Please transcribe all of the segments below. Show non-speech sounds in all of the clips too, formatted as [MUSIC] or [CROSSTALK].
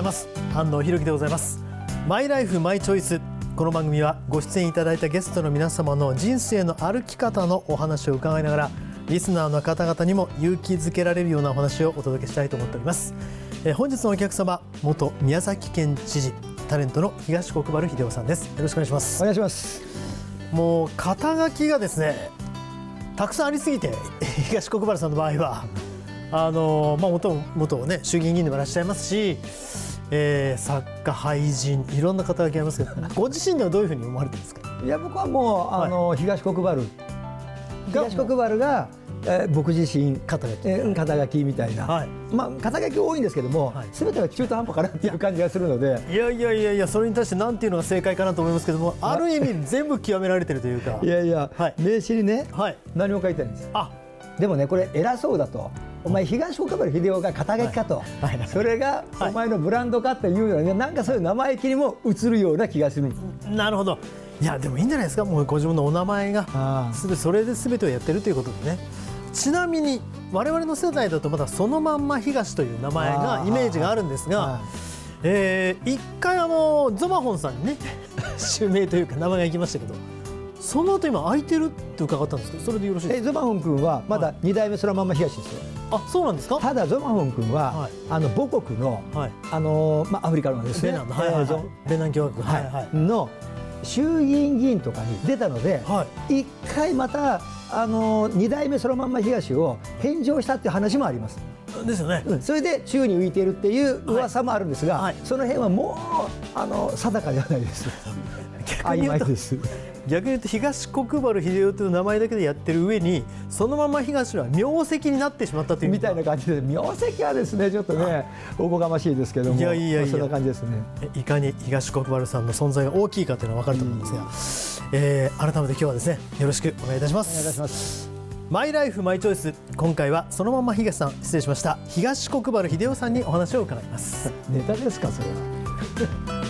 ございます。安藤博樹でございます。マイライフマイチョイス。この番組はご出演いただいたゲストの皆様の人生の歩き方のお話を伺いながらリスナーの方々にも勇気づけられるようなお話をお届けしたいと思っております。え本日のお客様元宮崎県知事タレントの東国原秀夫さんです。よろしくお願いします。お願いします。もう肩書きがですねたくさんありすぎて [LAUGHS] 東国原さんの場合はあのまあ元元ね衆議院議員でもいらっしゃいますし、えー、作家俳人いろんな肩書きありますけど [LAUGHS] ご自身ではどういうふうに思われてるんですか？いや僕はもうあの、はい、東国原。東国原がえー、僕自身肩書き、えー、肩書きみたいな、はい、まあ肩書き多いんですけども、はい、全ては中途半端かなっていう感じがするので。いやいやいやいやそれに対してなんていうのが正解かなと思いますけどもある意味全部極められてるというか。いやいや、はい、名刺にね、はい、何も書いてないんです。あ。でもねこれ偉そうだとお前東岡原秀夫が肩書きかと、はい。はい、それがお前のブランドかっていうような、なんかそういう生意気にも映るような気がする。なるほど。いやでもいいんじゃないですか。もうご自分のお名前がすべそれで全てをやってるということでね。ちなみに我々の世代だとまだそのまんま東という名前がイメージがあるんですが、えー、一回あのゾマホンさんにね [LAUGHS] 襲名というか名前がいきましたけどその後今空いてるって伺ったんですけどそれでよろしいですか？ゾマホン君はまだ2代目そのまんま東ですよ、あそうなんですか？ただゾマホン君は、はい、あの母国の、はい、あのまあ、アフリカのですね。ベナンの、はいはいはい、ベナン共和国、はい。はい、の衆議院議員とかに出たので、はい、1回またあの2代目そのまんま東を返上したっていう話もあります。ですよね、うん、それで宙に浮いているっていう噂もあるんですが、はい。はい、その辺はもうあの定かではないです。曖昧です。逆に言うと東国原秀夫という名前だけでやってる上にそのまま東は名跡になってしまったという。みたいな感じで名跡はですねちょっとねおこがましいですけどもいやいやいや、そんな感じですね。いかに東国原さんの存在が大きいかというのは分かると思うんですが、うん、えー、改めて今日はですねよろしくお願いいたします。お願いいたします。マイライフマイチョイス今回はそのまま東さん失礼しました。東国原秀夫さんにお話を伺います。[LAUGHS] ネタですかそれは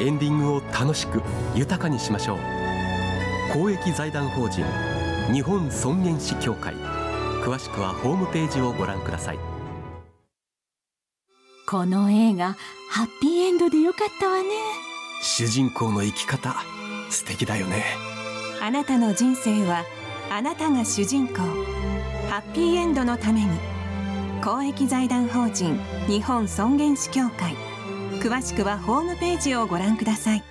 エンディングを楽しく豊かにしましょう。公益財団法人日本尊厳死協会。詳しくはホームページをご覧ください。この映画ハッピーエンドでよかったわね。主人公の生き方素敵だよね。あなたの人生はあなたが主人公。ハッピーエンドのために公益財団法人日本尊厳死協会詳しくはホームページをご覧ください。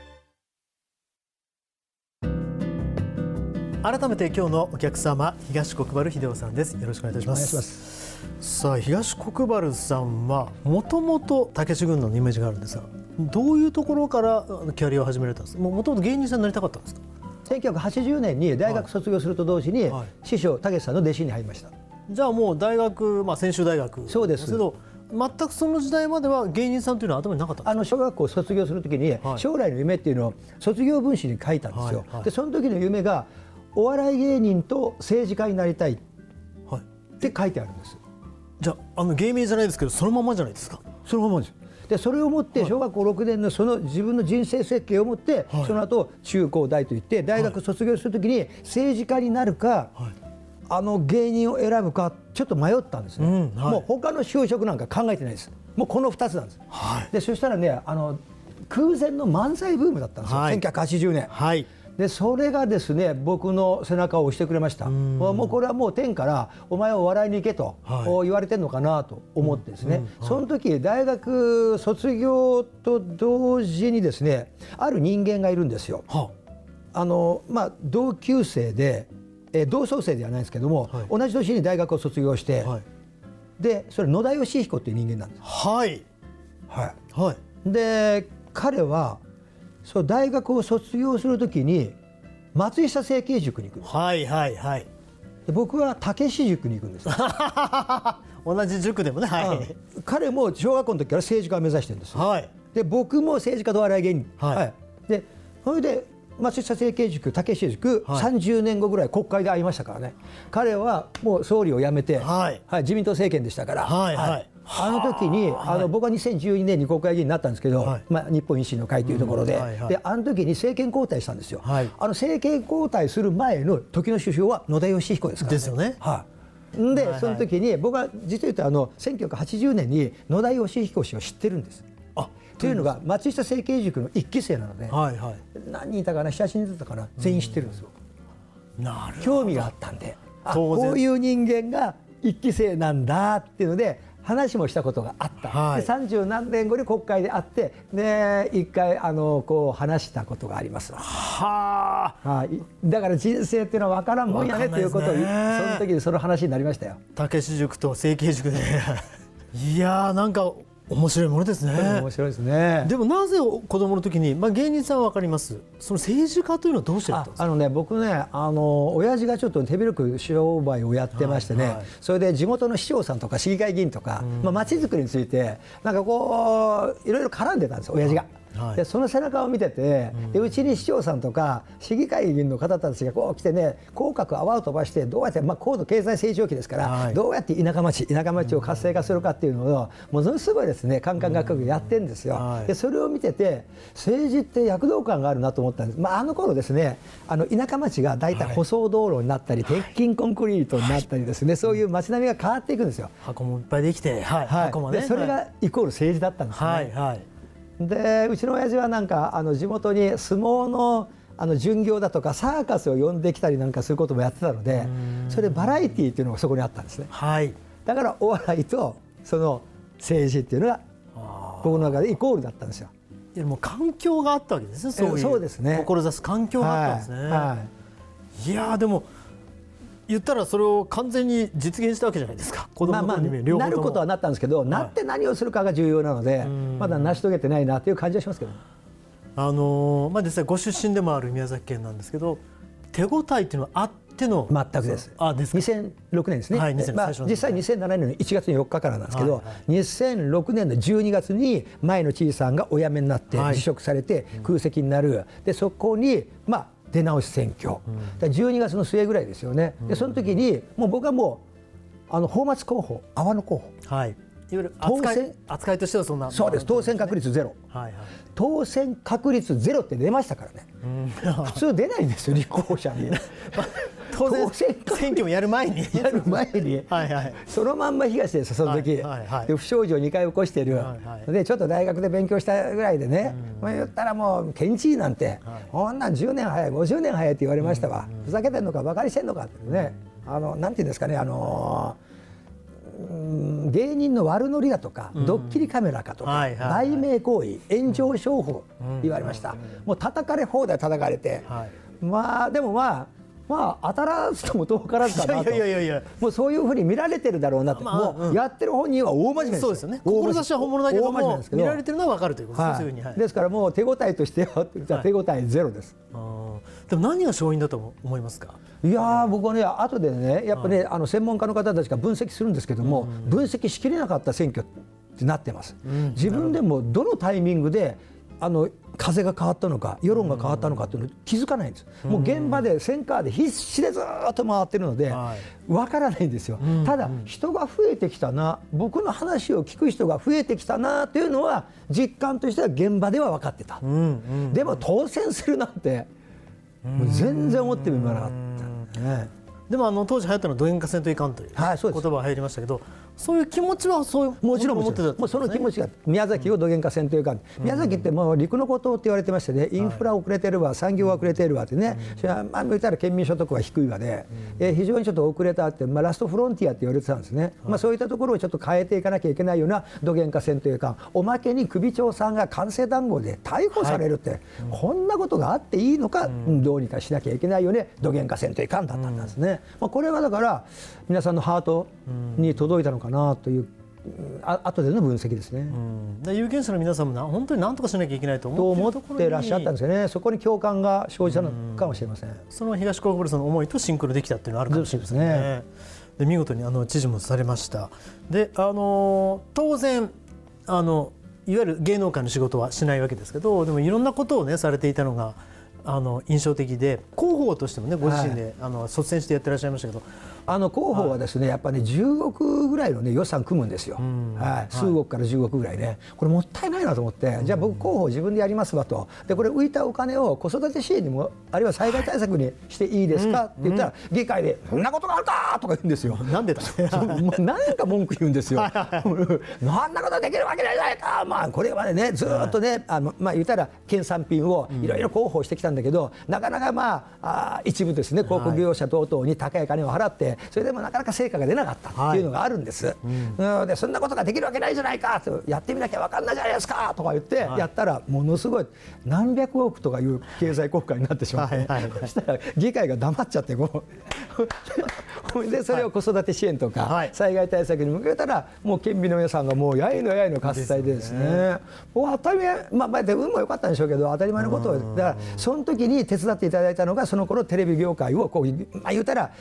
改めて今日のお客様東国原秀夫さんです。よろしくお願いいたします。さあ東国原さんはもともと武志軍のイメージがあるんですがどういうところからキャリアを始められたんですか？もともと芸人さんになりたかったんですか？1980年に大学卒業すると同時に、師匠武さんの弟子に入りました。じゃあもう大学、まあ、専修大学そうです。けど全くその時代までは芸人さんというのは頭になかったあの小学校卒業するときに、将来の夢っていうのを卒業文集に書いたんですよ、でその時の夢がお笑い芸人と政治家になりたいって書いてあるんです、じゃああの芸名じゃないですけどそのままじゃないですか？そのままです。でそれをもって小学校6年のその自分の人生設計をもって、はい、その後中高大といって大学卒業するときに政治家になるか、はいあの芸人を選ぶかちょっと迷ったんですね、うんはい、もう他の就職なんか考えてないです。もうこの2つなんです、はい、でそしたらねあの空前の漫才ブームだったんですよ、はい、1980年、はい、でそれがですね僕の背中を押してくれました。もうこれはもう天からお前は笑いに行けと、言われてるのかなと思ってですね、その時大学卒業と同時にですねある人間がいるんですよ。あのまあ、同級生でえー、同窓生ではないですけども、はい、同じ年に大学を卒業して、はい、でそれ野田義彦っていう人間なんです。はい。はい。はい、で彼はそう大学を卒業するときに松下政経塾に行くはいはいはい。で僕は武志塾に行くんですよ。[LAUGHS] 同じ塾でもねはい、うん。彼も小学校の時から政治家を目指してるんですよ。はい。で僕も政治家と笑い芸人、はい。でそれで松下政経塾武志塾、はい。30年後ぐらい国会で会いましたからね。彼はもう総理を辞めて、はい。自民党政権でしたから、はいはい。あの時にあの僕は2012年に国会議員になったんですけど、はい。まあ、日本維新の会というところで,、うんはいはい。であの時に政権交代したんですよ、はい。あの政権交代する前の時の首相は野田佳彦ですから、ね、ですよね。はい。んで、はいその時に僕は実を言うとあの1980年に野田佳彦氏を知ってるんです。あというのが松下政経塾の一期生なので、はいはい。何人いたかな7人いたかな全員知ってるんですよ、なる興味があったんでこういう人間が一期生なんだっていうので話もしたことがあった、はい。で30何年後に国会で会ってで一回あのこう話したことがあります。はあ。はい、だから人生っていうのは分からんもんやねということをその時にその話になりましたよ。武志塾と成蹊塾で。いやーなんか面白いものですね。面白いですね。でもなぜ子供の時に、まあ、芸人さんは分かります？その政治家というのはどうしてだったんですか？ああのね僕ねあの親父がちょっと手広く商売をやってましてね、はいはい。それで地元の市長さんとか市議会議員とか、まあ町づくりについてなんかこういろいろ絡んでたんですよ親父が。はいでその背中を見てて、でうちに市長さんとか市議会議員の方たちがこう来てね口角泡を飛ばしてどうやって、まあ、高度経済成長期ですから、はい。どうやって田舎町田舎町を活性化するかっていうのをものすごいですねカンカン学部やってるんですよ。はい。でそれを見てて政治って躍動感があるなと思ったんです、まあ、あの頃ですねあの田舎町が大体舗装道路になったり、鉄筋コンクリートになったりですね、そういう街並みが変わっていくんですよ。箱もいっぱいできて、はい。箱もね。でそれがイコール政治だったんですね。はい。はいでうちの親父はなんかあの地元に相撲のあの巡業だとかサーカスを呼んできたりなんかすることもやってたのでそれでバラエティーっていうのがそこにあったんですね。はい。だからお笑いとその政治っていうのが僕の中でイコールだったんですよ。いやもう環境があったわけですねそういう。そうですね。志す環境があったんですね、はい。はい。い、やーでも言ったらそれを完全に実現したわけじゃないですか。子供まあまあの頃に両方なることはなったんですけど、なって何をするかが重要なのでまだ成し遂げてないなという感じはしますけど。ねあのーまあ実際ご出身でもある宮崎県なんですけど手応えっていうのはあっての全くです。あですか？2006年ですね、はい2006まあ、実際2007年の1月の4日からなんですけど、はいは2006年の12月に前の知事さんがお辞めになってはい。辞職されて空席になる、でそこに、まあ、出直し選挙、だから12月の末ぐらいですよね、でその時にもう僕はもうあの泡沫候補阿波野候補。はい。いわゆる当選？扱いとしてはそんなそうです。当選確率ゼロ。はいはい。当選確率ゼロって出ましたからね、普通出ないんですよ立候補者に [LAUGHS] 当然当選挙もやる前に。やる前に。[LAUGHS] はいはい。そのまんま東ですその時、はいはい。はいで不祥事を2回起こしている、はいはい。でちょっと大学で勉強したぐらいでね、まあ、言ったらもう県知事なんて、こんなん10年早い50年早いって言われましたわ、ふざけてんのかバカにしてんのかってね、あのなんていうんですかねあのうん芸人の悪ノリだとか、ドッキリカメラかとか、はいはいはい。売名行為炎上商法言われました、もう叩かれ放題叩かれて、はい。まあでもまあまあ当たらずとも遠からずかなと。[LAUGHS] いやいやいやいや。もうそういうふうに見られてるだろうなって、まあもうやってる本人は大真面目ですそうですよね。志は本物だけどもですけど。見られてるのは分かるということですね、はい。ですからもう手応えとしては手応えゼロです。あー。でも何が勝因だと思いますか？いやー僕はね後でねやっぱね、あの専門家の方たちが分析するんですけども、分析しきれなかった選挙ってなってます、自分でもどのタイミングであの風が変わったのか世論が変わったのかっていうの気づかないんです、もう現場でセンカーで必死でずーっと回ってるので、はわからないんですよ、ただ人が増えてきたな僕の話を聞く人が増えてきたなというのは実感としては現場では分かってた、でも当選するなんてもう全然思ってもみなかった、ね。でもあの当時流行ったのは土幻化せんといかんという言葉が入りましたけどそういう気持ちはそういうもちろんもちろん。もうその気持ちが宮崎を土幻化せんというか、宮崎ってもう陸の孤島って言われてましてね。インフラ遅れてるわ産業が遅れてるわってね、それはまあ言ったら県民所得は低いわで、えー非常にちょっと遅れたって、まあ、ラストフロンティアって言われてたんですね、まあ、そういったところをちょっと変えていかなきゃいけないような土幻化せんというかおまけに首長さんが官製談合で逮捕されるって、こんなことがあっていいのか、うん。どうにかしなきゃいけないよね。土幻化せんといかんだったんですね、まあ、これはだから皆さんのハートに届いたのかなというあ後での分析ですね。うん、で有権者の皆さんもな本当に何とかしなきゃいけないとと思思ってらっしゃったんですよね、そこに共感が生じたのかもしれません。その東国原さんの思いとシンクロできたっていうのはあるかもしれないですね。そうで見事にあの知事もされました。であの当然あのいわゆる芸能界の仕事はしないわけですけどでもいろんなことをねされていたのがあの印象的で広報としてもねご自身で、あの率先してやってらっしゃいましたけどあの広報はですね、やっぱり、ね、10億ぐらいの、ね、予算組むんですよ、ん。はい、数億から10億ぐらいね、これもったいないなと思って、じゃあ僕、広報自分でやりますわと、でこれ、浮いたお金を子育て支援にも、あるいは災害対策にしていいですかって言ったら、議会で、そんなことがあるか！とか言うんですよ。[LAUGHS] なんでだ？[LAUGHS] そうもう何か文句言うんですよ。[LAUGHS] なんなことできるわけないじゃないか、まあ、これまでね、ずっとね、あのまあ、言ったら、県産品をいろいろ広報してきたんだけど、なかなか、まあ、あー一部ですね、広告業者等々に高い金を払って、それでもなかなか成果が出なかったっていうのがあるんです。うん。でそんなことができるわけないじゃないかと、やってみなきゃ分かんないじゃないですかとか言って、やったら、ものすごい何百億とかいう経済効果になってしまって、はいはいはい。そしたら議会が黙っちゃって、こう。[LAUGHS] でそれを子育て支援とか、はい。災害対策に向けたらもう県民の皆さんがもうやいのやいの喝采でですね当たり前まあまあで運も良かったんでしょうけど当たり前のことをだからその時に手伝っていただいたのがその頃テレビ業界をこうまあ言うたら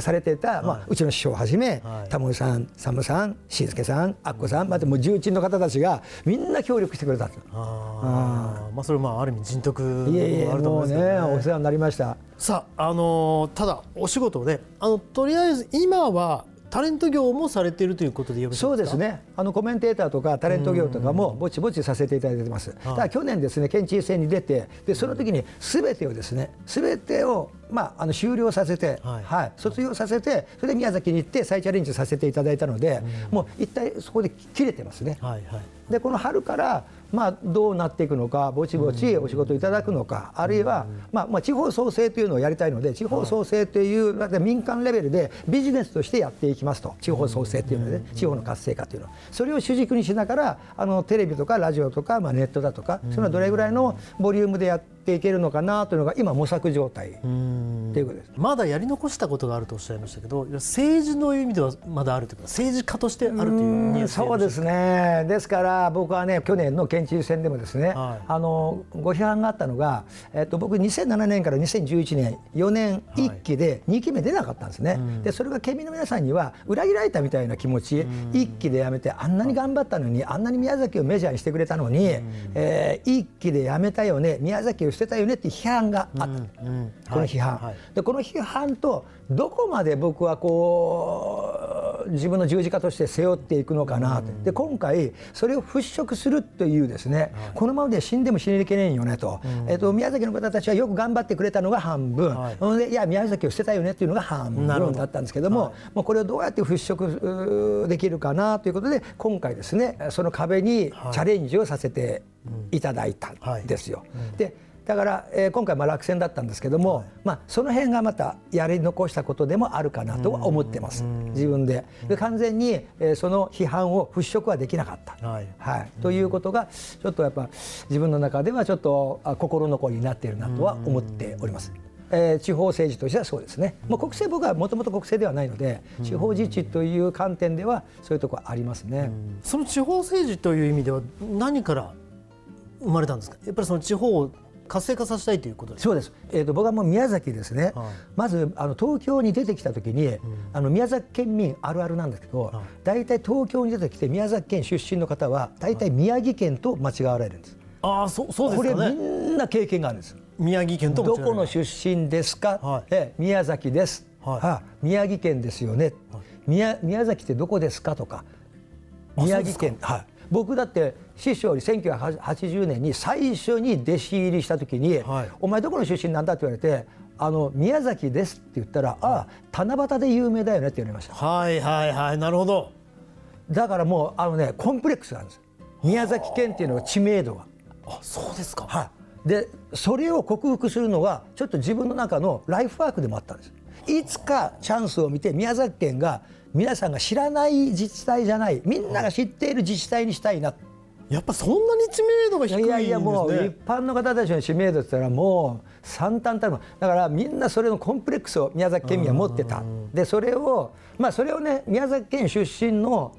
されていた、まあ、うちの師匠をはじめ、はい。タモリさんサムさんしんすけさんアッコさんまたもう重鎮の方たちがみんな協力してくれたと。あー。まあそれもある意味人徳いえいえもあると思もうんねお世話になりました。さあ、あのーただお仕事であのとりあえず今はタレント業もされているということでよろしいそうですね。あのコメンテーターとかタレント業とかもぼちぼちさせていただいてます、ただ去年ですね県知事選に出てでその時に全てをですね全てをまあ、あの終了させて、ははい。い卒業させてそれで宮崎に行って再チャレンジさせていただいたので、もう一体そこで切れてますね。はいはい。でこの春から、まあ、どうなっていくのかぼちぼちお仕事いただくのか、あるいは、まあまあ、地方創生というのをやりたいので地方創生という、だって民間レベルでビジネスとしてやっていきますと地方創生というので、ね地方の活性化というの。はそれを主軸にしながらあのテレビとかラジオとか、まあ、ネットだとか、そういうのはどれぐらいのボリュームでやっていけるのかなというのが今模索状態ということです。まだやり残したことがあるとおっしゃいましたけど政治の意味ではまだあるというか政治家としてあるというそうですね、ですから僕はね、去年の県知事選でもですね、はい。あのご批判があったのが、えっと、僕、2007年から2011年、4年1期で2期目出なかったんですね、でそれが県民の皆さんには裏切られたみたいな気持ち、1期で辞めて、あんなに頑張ったのに、あんなに宮崎をメジャーにしてくれたのに、え1期で辞めたよね、宮崎を捨てたよねっていう批判があった。うん。この批判、はい。はい。でこの批判とどこまで僕はこう自分の十字架として背負っていくのかなと、で今回それを払拭するというですね、このままで死んでも死にきれんよねと,、えっと宮崎の方たちはよく頑張ってくれたのが半分、はい。いや宮崎を捨てたよねっていうのが半分だったんですけども、もうこれをどうやって払拭うーできるかなということで今回ですねその壁にチャレンジをさせていただいたんですよ。でだから、えー今回まあ落選だったんですけども、まあ、その辺がまたやり残したことでもあるかなとは思ってます、自分で。で完全に、えーその批判を払拭はできなかった、はい。はい、ということがちょっとやっぱ自分の中ではちょっとあ心残りになっているなとは思っております。えー地方政治としてはそうですね、もう国政、僕はもともと国政ではないので、地方自治という観点では、そういうところありますね。その地方政治という意味では何から生まれたんですか？やっぱりその地方を活性化させたいということですか？そうです、えー、と僕はもう宮崎ですね、はい。まずあの東京に出てきたときに、あの宮崎県民あるあるなんですけど、大体東京に出てきて宮崎県出身の方は大体宮城県と間違われるんです。ああそうそうでこれみんな経験があるんです。宮城県とどこの出身ですか、はい。ええ宮崎です、はい。あ宮城県ですよね、宮宮崎ってどこですか？とか。宮城県。はい。僕だって師匠に1980年に最初に弟子入りした時に「はい。お前どこの出身なんだ?」って言われて「あの宮崎です」って言ったら「ああ七夕で有名だよね」って言われました。はいはいはいなるほど。だからもうあのねコンプレックスなんです。宮崎県っていうのは知名度が。あそうですか。はい、でそれを克服するのがちょっと自分の中のライフワークでもあったんです。いつかチャンスを見て宮崎県が皆さんが知らない自治体じゃないみんなが知っている自治体にしたいな、やっぱそんなに知名度が低いんですね。いやいやもう一般の方たちの知名度って言ったらもう惨憺たるものだからみんなそれのコンプレックスを宮崎県民は持ってた。でそれをまあそれをね宮崎県出身の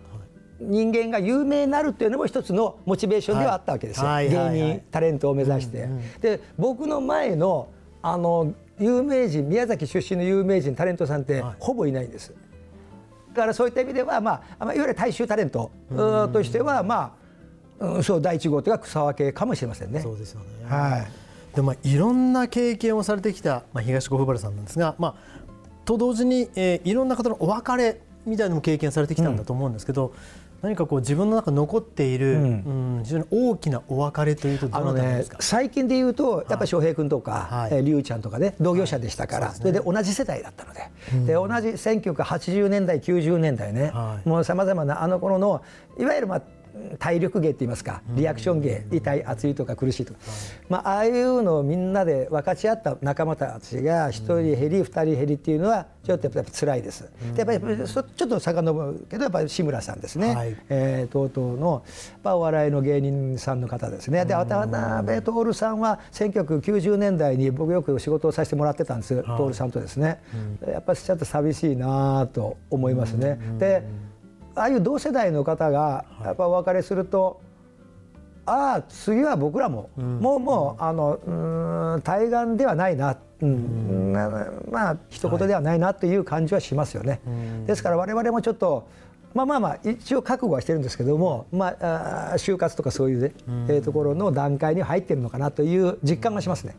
人間が有名になるっていうのも一つのモチベーションではあったわけですよ、はいはいはい。はい芸人タレントを目指して。で僕の前のあの有名人宮崎出身の有名人タレントさんってはい。ほぼいないんです。だからそういった意味では、まあ、まあいわゆる大衆タレントうんとしては、まあ、うんそう第一号というか草分けかもしれませんね。そうですよね。はい。でまあ、いろんな経験をされてきた、まあ、東国原さんなんですが、まあ、と同時に、えーいろんな方のお別れみたいなのも経験されてきたんだと思うんですけど、何かこう自分の中に残っている、ううんん非常に大きなお別れというとどなたですか、最近で言うとやっぱ翔平君とか、はい。えー龍ちゃんとかね同業者でしたから、それで同じ世代だったので,、で同じ1980年代90年代ね、はい。もうさまざまなあの頃のいわゆるまあ体力芸って言いますかリアクション芸痛い熱いとか苦しいとか、まあ、ああいうのをみんなで分かち合った仲間たちが1人減り2人減りっていうのはちょっとやっぱ辛いです。でやっぱりそちょっと遡るけどやっぱり志村さんですね、はい。えー、とうとうの、まあ、お笑いの芸人さんの方ですね。で渡辺徹さんは1990年代に僕よく仕事をさせてもらってたんです、徹さんとですね、やっぱりちょっと寂しいなと思いますね。でああいう同世代の方がやっぱお別れすると、ああ次は僕らも、もうもうあのうーん対岸ではないな、うん。まあまあ一言ではないなという感じはしますよね。ですから我々もちょっとまあまあまあ一応覚悟はしてるんですけども、まあ、あー就活とかそういうね、えーところの段階に入ってるのかなという実感がしますね。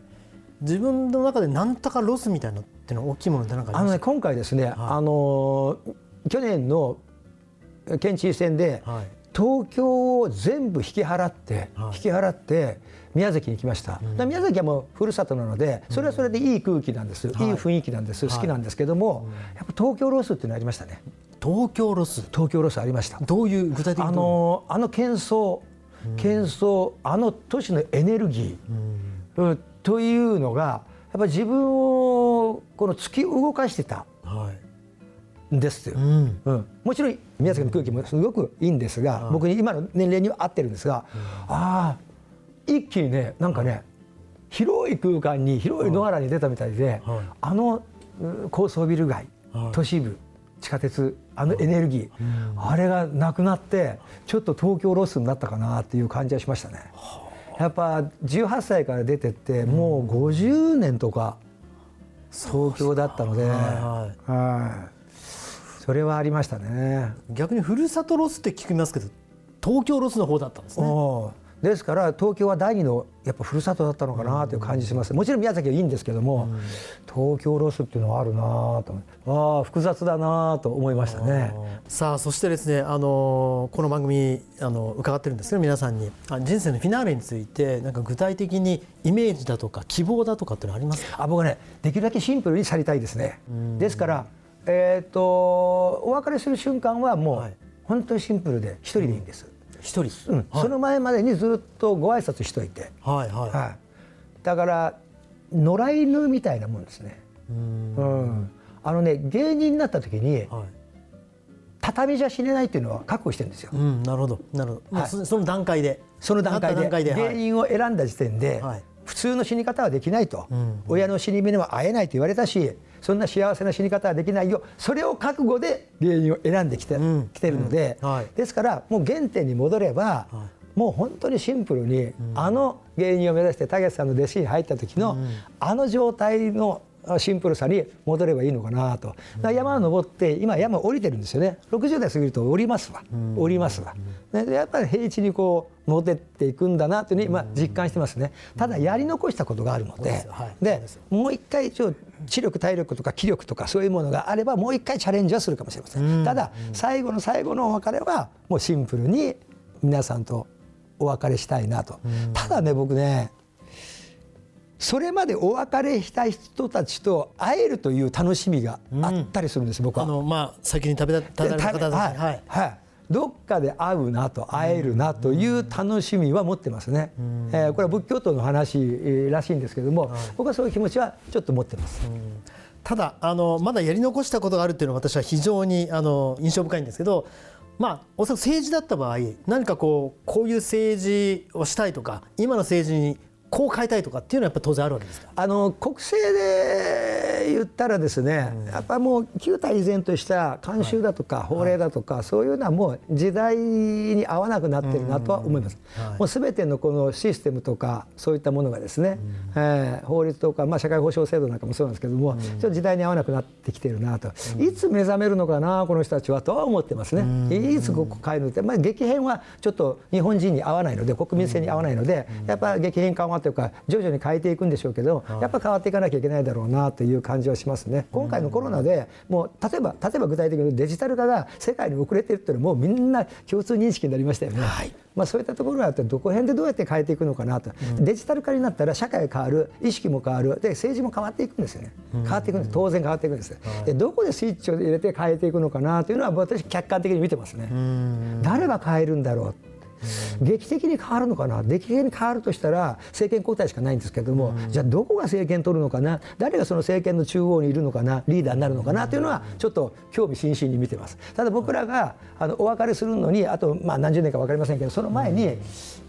自分の中で何とかロスみたいなのっていうのは大きいものって何かあのね今回ですね、あのー去年の県知事選で、はい。東京を全部引き払って、はい。引き払って宮崎に来ました、だから宮崎はもうふるさとなのでそれはそれでいい空気なんです、い、い雰囲気なんです、好きなんですけども、やっぱ東京ロスっていうのありましたね。東京ロス？東京ロスありました。どういう具体的に？あのあの喧騒喧騒あの都市のエネルギー、うん。というのがやっぱり自分をこの突き動かしてたはい。んですよ、うん。うん、もちろん宮崎の空気もすごくいいんですが、僕に今の年齢には合ってるんですが、ああ一気にねなんかね広い空間に広い野原に出たみたいで、はい。あのうん高層ビル街、はい。都市部地下鉄あのエネルギー、あれがなくなってちょっと東京ロスになったかなっていう感じはしましたね。やっぱ18歳から出てってもう50年とか東京だったので、ははいそれはありましたね。逆にふるさとロスって聞きますけど東京ロスの方だったんですね。ですから東京は第二のやっぱふるさとだったのかなという感じします、もちろん宮崎はいいんですけども、東京ロスっていうのはあるなとああ複雑だなと思いましたね。さあそしてですねあのこの番組あの伺ってるんですけど皆さんに。あ人生のフィナーレについてなんか具体的にイメージだとか希望だとかっていうのはありますか？あ僕はねできるだけシンプルに去りたいですね。ですから、えー、とお別れする瞬間はもう、はい。本当にシンプルで一人でいいんです、一人、うん。その前までにずっとご挨拶しといて、はいはい、はい、だから野良犬みたいなもんですね。うん。うん、あのね芸人になった時にはい。畳じゃ死ねないっていうのは覚悟してるんですよ。うん、なるほど。なるほど、はい。そその段階で。その段階で芸人を選んだ時点で、はい。普通の死に方はできないと、ん。親の死に目には会えないと言われたしそんな幸せな死に方はできないよ。それを覚悟で芸人を選んできて,、ん。きてるので、うん。はい。ですからもう原点に戻れば、もう本当にシンプルに、あの芸人を目指してたけしさんの弟子に入った時の、あの状態のシンプルさに戻ればいいのかなと。山を登って今山を降りてるんですよね。60代過ぎると降りますわ。降りますわ、ねでやっぱり平地にこう戻っていくんだなというふうに今実感してますね。ただやり残したことがあるのででもう一回一応知力体力とか気力とかそういうものがあればもう一回チャレンジはするかもしれません。ただ最後の最後のお別れはもうシンプルに皆さんとお別れしたいなと。ただね僕ねそれまでお別れした人たちと会えるという楽しみがあったりするんです、僕は。あのまあ先に食べた食べた方はいはいはい。どっかで会うなと会えるなという楽しみは持ってますね。えーこれは仏教徒の話えーらしいんですけれども、僕はそういう気持ちはちょっと持ってます。ただあのまだやり残したことがあるっていうのは私は非常にあの印象深いんですけどまあおそらく政治だった場合何かこうこういう政治をしたいとか今の政治にこう変えたいとかっていうのはやっぱ当然あるわけですか？あの国政で言ったらですね、やっぱもう旧態依然とした慣習だとか法令だとか、そういうのはもう時代に合わなくなってるなとは思います。もう全てのこのシステムとかそういったものがですね、うえー、法律とか、まあ、社会保障制度なんかもそうなんですけども、ちょっと時代に合わなくなってきてるなと、いつ目覚めるのかなこの人たちはとは思ってますね。いつここ変えるって、まあ、激変はちょっと日本人に合わないので国民性に合わないので、やっぱ激変緩和というか徐々に変えていくんでしょうけど、やっぱ変わっていかなきゃいけないだろうなという感じはしますね。今回のコロナでもう例えば例えば具体的にデジタル化が世界に遅れているっていうのはもうみんな共通認識になりましたよね。はい。まあ、そういったところがあってどこ辺でどうやって変えていくのかなと、うん、デジタル化になったら社会が変わる意識も変わるで政治も変わっていくんですよね。変わっていくんです。当然変わっていくんです、でどこでスイッチを入れて変えていくのかなというのは私客観的に見てますね。誰が変えるんだろう劇的に変わるのかな？劇的に変わるとしたら政権交代しかないんですけども、じゃあどこが政権取るのかな？誰がその政権の中央にいるのかな？リーダーになるのかな？というのはちょっと興味津々に見てます。ただ僕らがあのお別れするのにあとまあ何十年か分かりませんけどその前に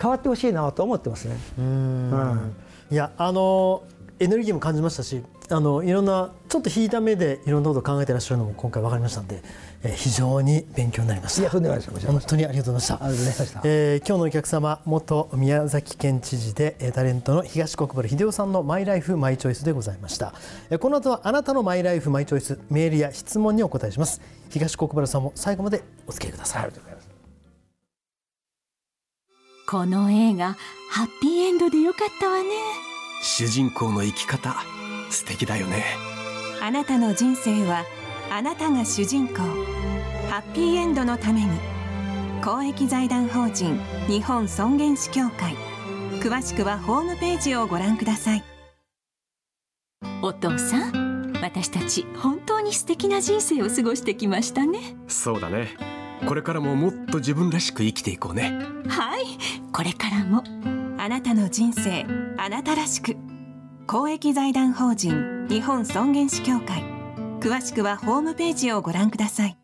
変わってほしいなと思ってますね。うん、いやあのエネルギーも感じましたしあのいろんなちょっと引いた目でいろんなことを考えていらっしゃるのも今回分かりましたので、えー、非常に勉強になりました。いや本当にありがとうございました。えー、今日のお客様元宮崎県知事でタレントの東国原秀夫さんのマイライフマイチョイスでございました。えー、この後はあなたのマイライフマイチョイスメールや質問にお答えします。東国原さんも最後までお付き合いください。この映画ハッピーエンドでよかったわね。主人公の生き方素敵だよね。あなたの人生はあなたが主人公。ハッピーエンドのために。公益財団法人日本尊厳死協会。詳しくはホームページをご覧ください。お父さん私たち本当に素敵な人生を過ごしてきましたね。そうだね。これからももっと自分らしく生きていこうね。はい。これからも。あなたの人生あなたらしく公益財団法人日本尊厳死協会。詳しくはホームページをご覧ください。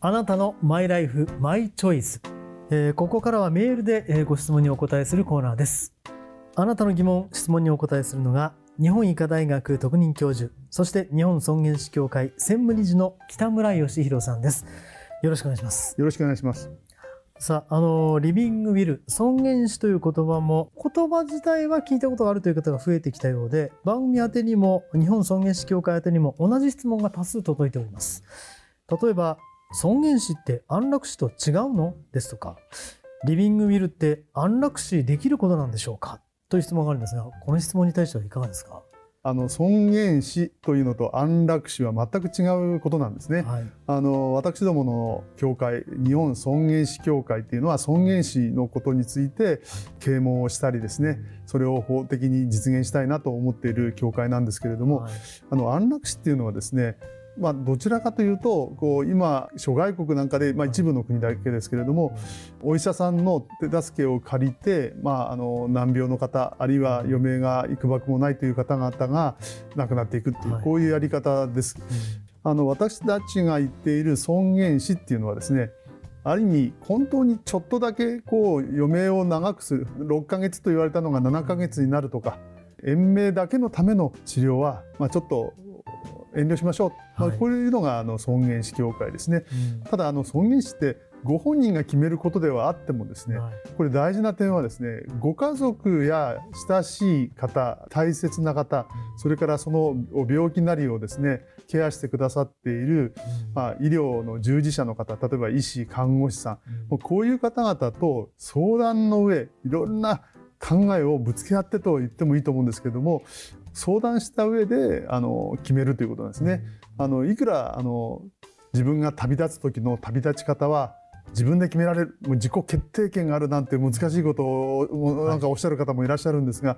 あなたのマイライフマイチョイス、えー、ここからはメールで、えー、ご質問にお答えするコーナーです。あなたの疑問質問にお答えするのが日本医科大学特任教授そして日本尊厳死協会専務理事の北村義弘さんです。よろしくお願いします。よろしくお願いしますさあ、あの、リビングウィル、尊厳死という言葉も、言葉自体は聞いたことがあるという方が増えてきたようで、番組宛てにも、日本尊厳死協会宛てにも同じ質問が多数届いております。例えば、尊厳死って安楽死と違うの？ですとか、リビングウィルって安楽死できることなんでしょうか？という質問があるんですが、この質問に対してはいかがですか？あの尊厳死というのと安楽死は全く違うことなんですね。はい、あの私どもの協会日本尊厳死協会っていうのは尊厳死のことについて啓蒙をしたりですねそれを法的に実現したいなと思っている協会なんですけれども、はい、あの安楽死っていうのはですねまあ、どちらかというとこう今諸外国なんかで、まあ、一部の国だけですけれどもお医者さんの手助けを借りて、まあ、あの難病の方あるいは余命がいくばくもないという方々が亡くなっていくっていう、こういうやり方です。あの私たちが言っている尊厳死っていうのはですねある意味本当にちょっとだけこう余命を長くする6ヶ月と言われたのが7ヶ月になるとか延命だけのための治療は、まあ、ちょっと遠慮しましょう、まあ、こういうのがあの尊厳死協会ですね、うん、ただあの尊厳死ってご本人が決めることではあってもですね、はい、これ大事な点はですねご家族や親しい方大切な方それからその病気なりをですねケアしてくださっている、まあ、医療の従事者の方例えば医師看護師さん、もうこういう方々と相談の上いろんな考えをぶつけ合ってと言ってもいいと思うんですけども相談した上であの決めるということなんですね。あのいくらあの自分が旅立つ時の旅立ち方は自分で決められるもう自己決定権があるなんて難しいことをなんかおっしゃる方もいらっしゃるんですが、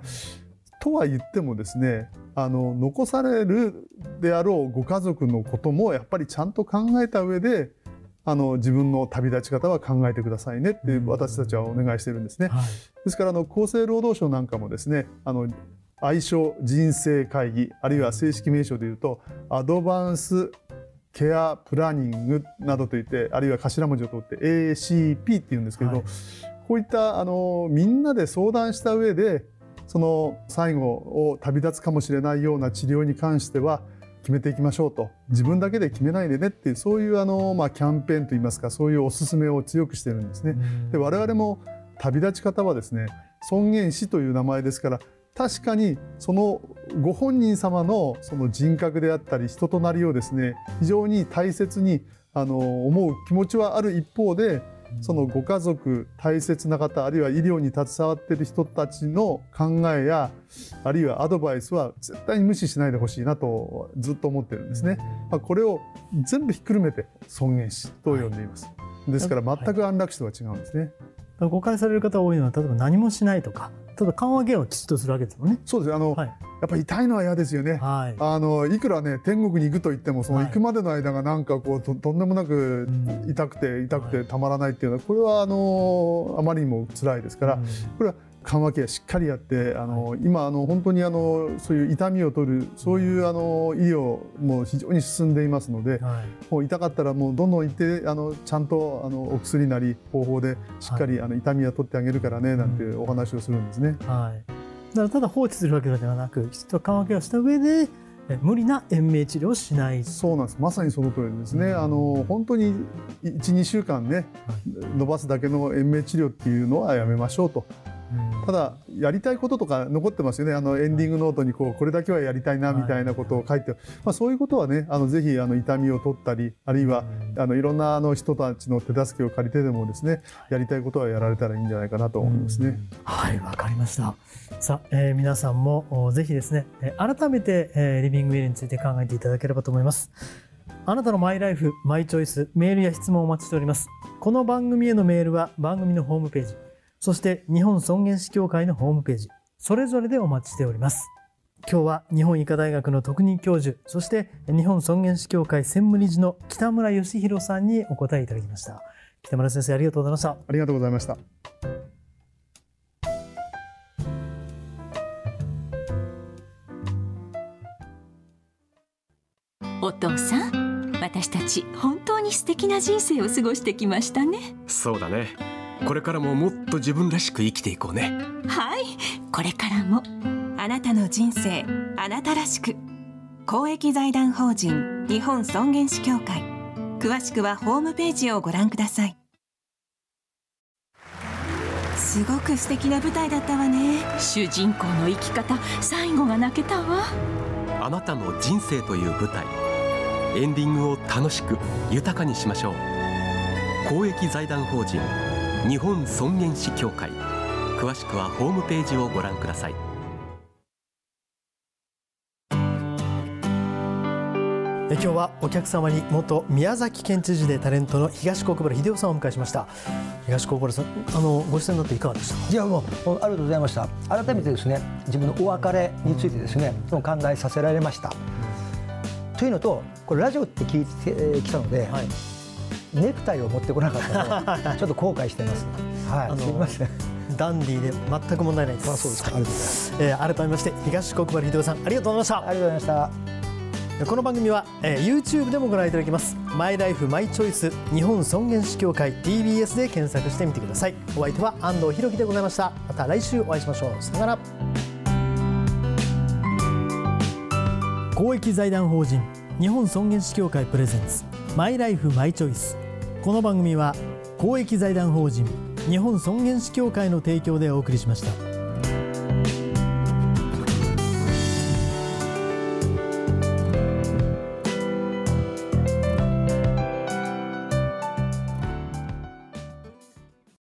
とは言ってもですねあの残されるであろうご家族のこともやっぱりちゃんと考えた上であの自分の旅立ち方は考えてくださいねって私たちはお願いしてるんですね。はい、ですからあの厚生労働省なんかもですねあの愛称人生会議あるいは正式名称でいうとアドバンスケアプランニングなどといってあるいは頭文字を取って ACP っていうんですけれど、はい、ここういったあのみんなで相談した上でその最後を旅立つかもしれないような治療に関しては決めていきましょうと。自分だけで決めないでねっていうそういうあの、まあ、キャンペーンといいますかそういうおすすめを強くしてるんですね。で我々も旅立ち方はですね尊厳死という名前ですから確かにそのご本人様のその人格であったり人となりをですね非常に大切にあの思う気持ちはある一方でそのご家族大切な方あるいは医療に携わっている人たちの考えやあるいはアドバイスは絶対に無視しないでほしいなとずっと思ってるんですね。まあ、これを全部ひっくるめて尊厳死と呼んでいます。ですから全く安楽死とは違うんですね。誤解される方多いのは例えば何もしないとかただ緩和ケアをきちっとするわけですもんね。そうですあの、はい、やっぱり痛いのは嫌ですよね。はい、あのいくらね天国に行くと言ってもその行くまでの間がなんかこうととんでもなく痛くて痛くてたまらないっていうのはこれはあのあまりにも辛いですから、これは緩和ケアしっかりやってあの、はい、今あの本当にあのそういう痛みを取るそういうあの医療も非常に進んでいますので、はい、もう痛かったらもうどんどん行ってあのちゃんとあのお薬なり方法でしっかり、はい、あの痛みは取ってあげるからねなんてお話をするんですね。はい、だからただ放置するわけではなくきちっと緩和ケアした上で無理な延命治療をしない。そうなんです。まさにその通りですね、うん、あの本当に12週間ね、伸ばすだけの延命治療っていうのはやめましょうとただやりたいこととか残ってますよね。あのエンディングノートにこうこれだけはやりたいなみたいなことを書いて、まあ、そういうことはねあのぜひあの痛みを取ったりあるいはあのいろんなあの人たちの手助けを借りてでもですねやりたいことはやられたらいいんじゃないかなと思いますね。はいわかりました。さあ、えー、皆さんもぜひですね改めて、えー、リビングウェルについて考えていただければと思います。あなたのマイライフ、マイチョイス、メールや質問をお待ちしております。この番組へのメールは番組のホームページ、そして日本尊厳死協会のホームページ、それぞれでお待ちしております。今日は日本医科大学の特任教授、そして日本尊厳死協会専務理事の北村義弘さんにお答えいただきました。北村先生ありがとうございました。ありがとうございました。お父さん、私たち本当に素敵な人生を過ごしてきましたね。そうだね。これからももっと自分らしく生きていこうね。はい。これからも。あなたの人生あなたらしく。公益財団法人日本尊厳死協会。詳しくはホームページをご覧ください。すごく素敵な舞台だったわね。主人公の生き方最後が泣けたわ。あなたの人生という舞台エンディングを楽しく豊かにしましょう。公益財団法人日本尊厳死協会。詳しくはホームページをご覧ください。今日はお客様に元宮崎県知事でタレントの東国原秀夫さんをお迎えしました。東国原さんあのご出演になっていかがでした？いやもうありがとうございました。改めてですね自分のお別れについてですね、うん、考えさせられました、うん、というのとこれラジオって聞いてきたので、はいネクタイを持ってこなかったの [LAUGHS] ちょっと後悔してます。はい、すみません。ダンディで全く問題ないです。あそうですか。ありがとうございます。えー、改めまして東国原秀夫さんありがとうございました。ありがとうございました。この番組は、えー、YouTube でもご覧いただけますマイライフマイチョイス日本尊厳死協会 TBS で検索してみてくださいお相手は安藤博樹でございましたまた来週お会いしましょうさよなら公益財団法人日本尊厳死協会プレゼンツマイライフマイチョイスこの番組は公益財団法人日本尊厳死協会の提供でお送りしました。